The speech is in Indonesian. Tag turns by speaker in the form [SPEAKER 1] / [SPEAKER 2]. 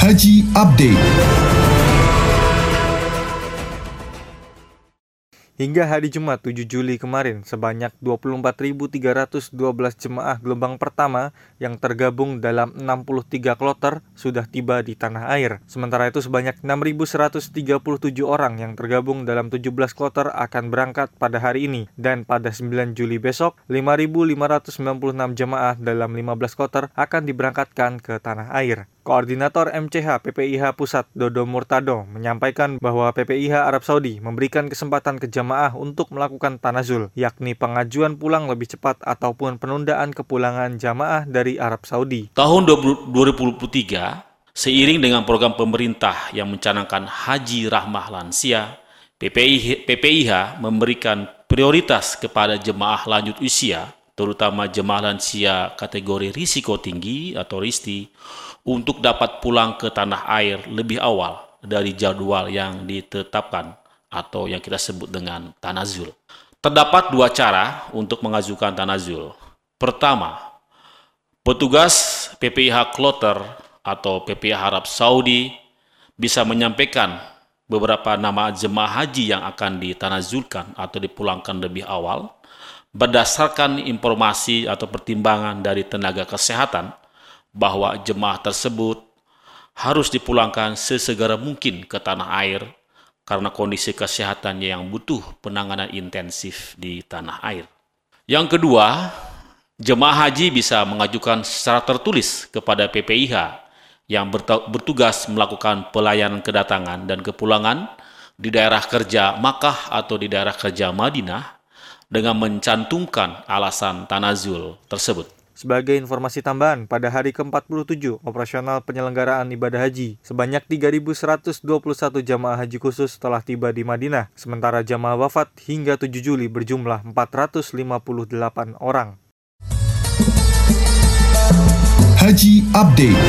[SPEAKER 1] Haji Update.
[SPEAKER 2] Hingga hari Jumat 7 Juli kemarin, sebanyak 24.312 jemaah gelombang pertama yang tergabung dalam 63 kloter sudah tiba di tanah air. Sementara itu sebanyak 6.137 orang yang tergabung dalam 17 kloter akan berangkat pada hari ini. Dan pada 9 Juli besok, 5.596 jemaah dalam 15 kloter akan diberangkatkan ke tanah air. Koordinator MCH PPIH Pusat Dodo Murtado menyampaikan bahwa PPIH Arab Saudi memberikan kesempatan ke jamaah untuk melakukan tanazul, yakni pengajuan pulang lebih cepat ataupun penundaan kepulangan jamaah dari Arab Saudi.
[SPEAKER 3] Tahun 2023, seiring dengan program pemerintah yang mencanangkan Haji Rahmah Lansia, PPIH, PPIH memberikan prioritas kepada jemaah lanjut usia, terutama jemaah lansia kategori risiko tinggi atau RISTI, untuk dapat pulang ke tanah air lebih awal dari jadwal yang ditetapkan atau yang kita sebut dengan tanazul. Terdapat dua cara untuk mengajukan tanazul. Pertama, petugas PPIH Kloter atau PPIH Arab Saudi bisa menyampaikan beberapa nama jemaah haji yang akan ditanazulkan atau dipulangkan lebih awal berdasarkan informasi atau pertimbangan dari tenaga kesehatan bahwa jemaah tersebut harus dipulangkan sesegera mungkin ke tanah air karena kondisi kesehatannya yang butuh penanganan intensif di tanah air. Yang kedua, jemaah haji bisa mengajukan secara tertulis kepada PPIH yang bertugas melakukan pelayanan kedatangan dan kepulangan di daerah kerja Makkah atau di daerah kerja Madinah dengan mencantumkan alasan tanazul tersebut.
[SPEAKER 2] Sebagai informasi tambahan, pada hari ke-47 operasional penyelenggaraan ibadah haji, sebanyak 3.121 jamaah haji khusus telah tiba di Madinah, sementara jamaah wafat hingga 7 Juli berjumlah 458 orang.
[SPEAKER 1] Haji Update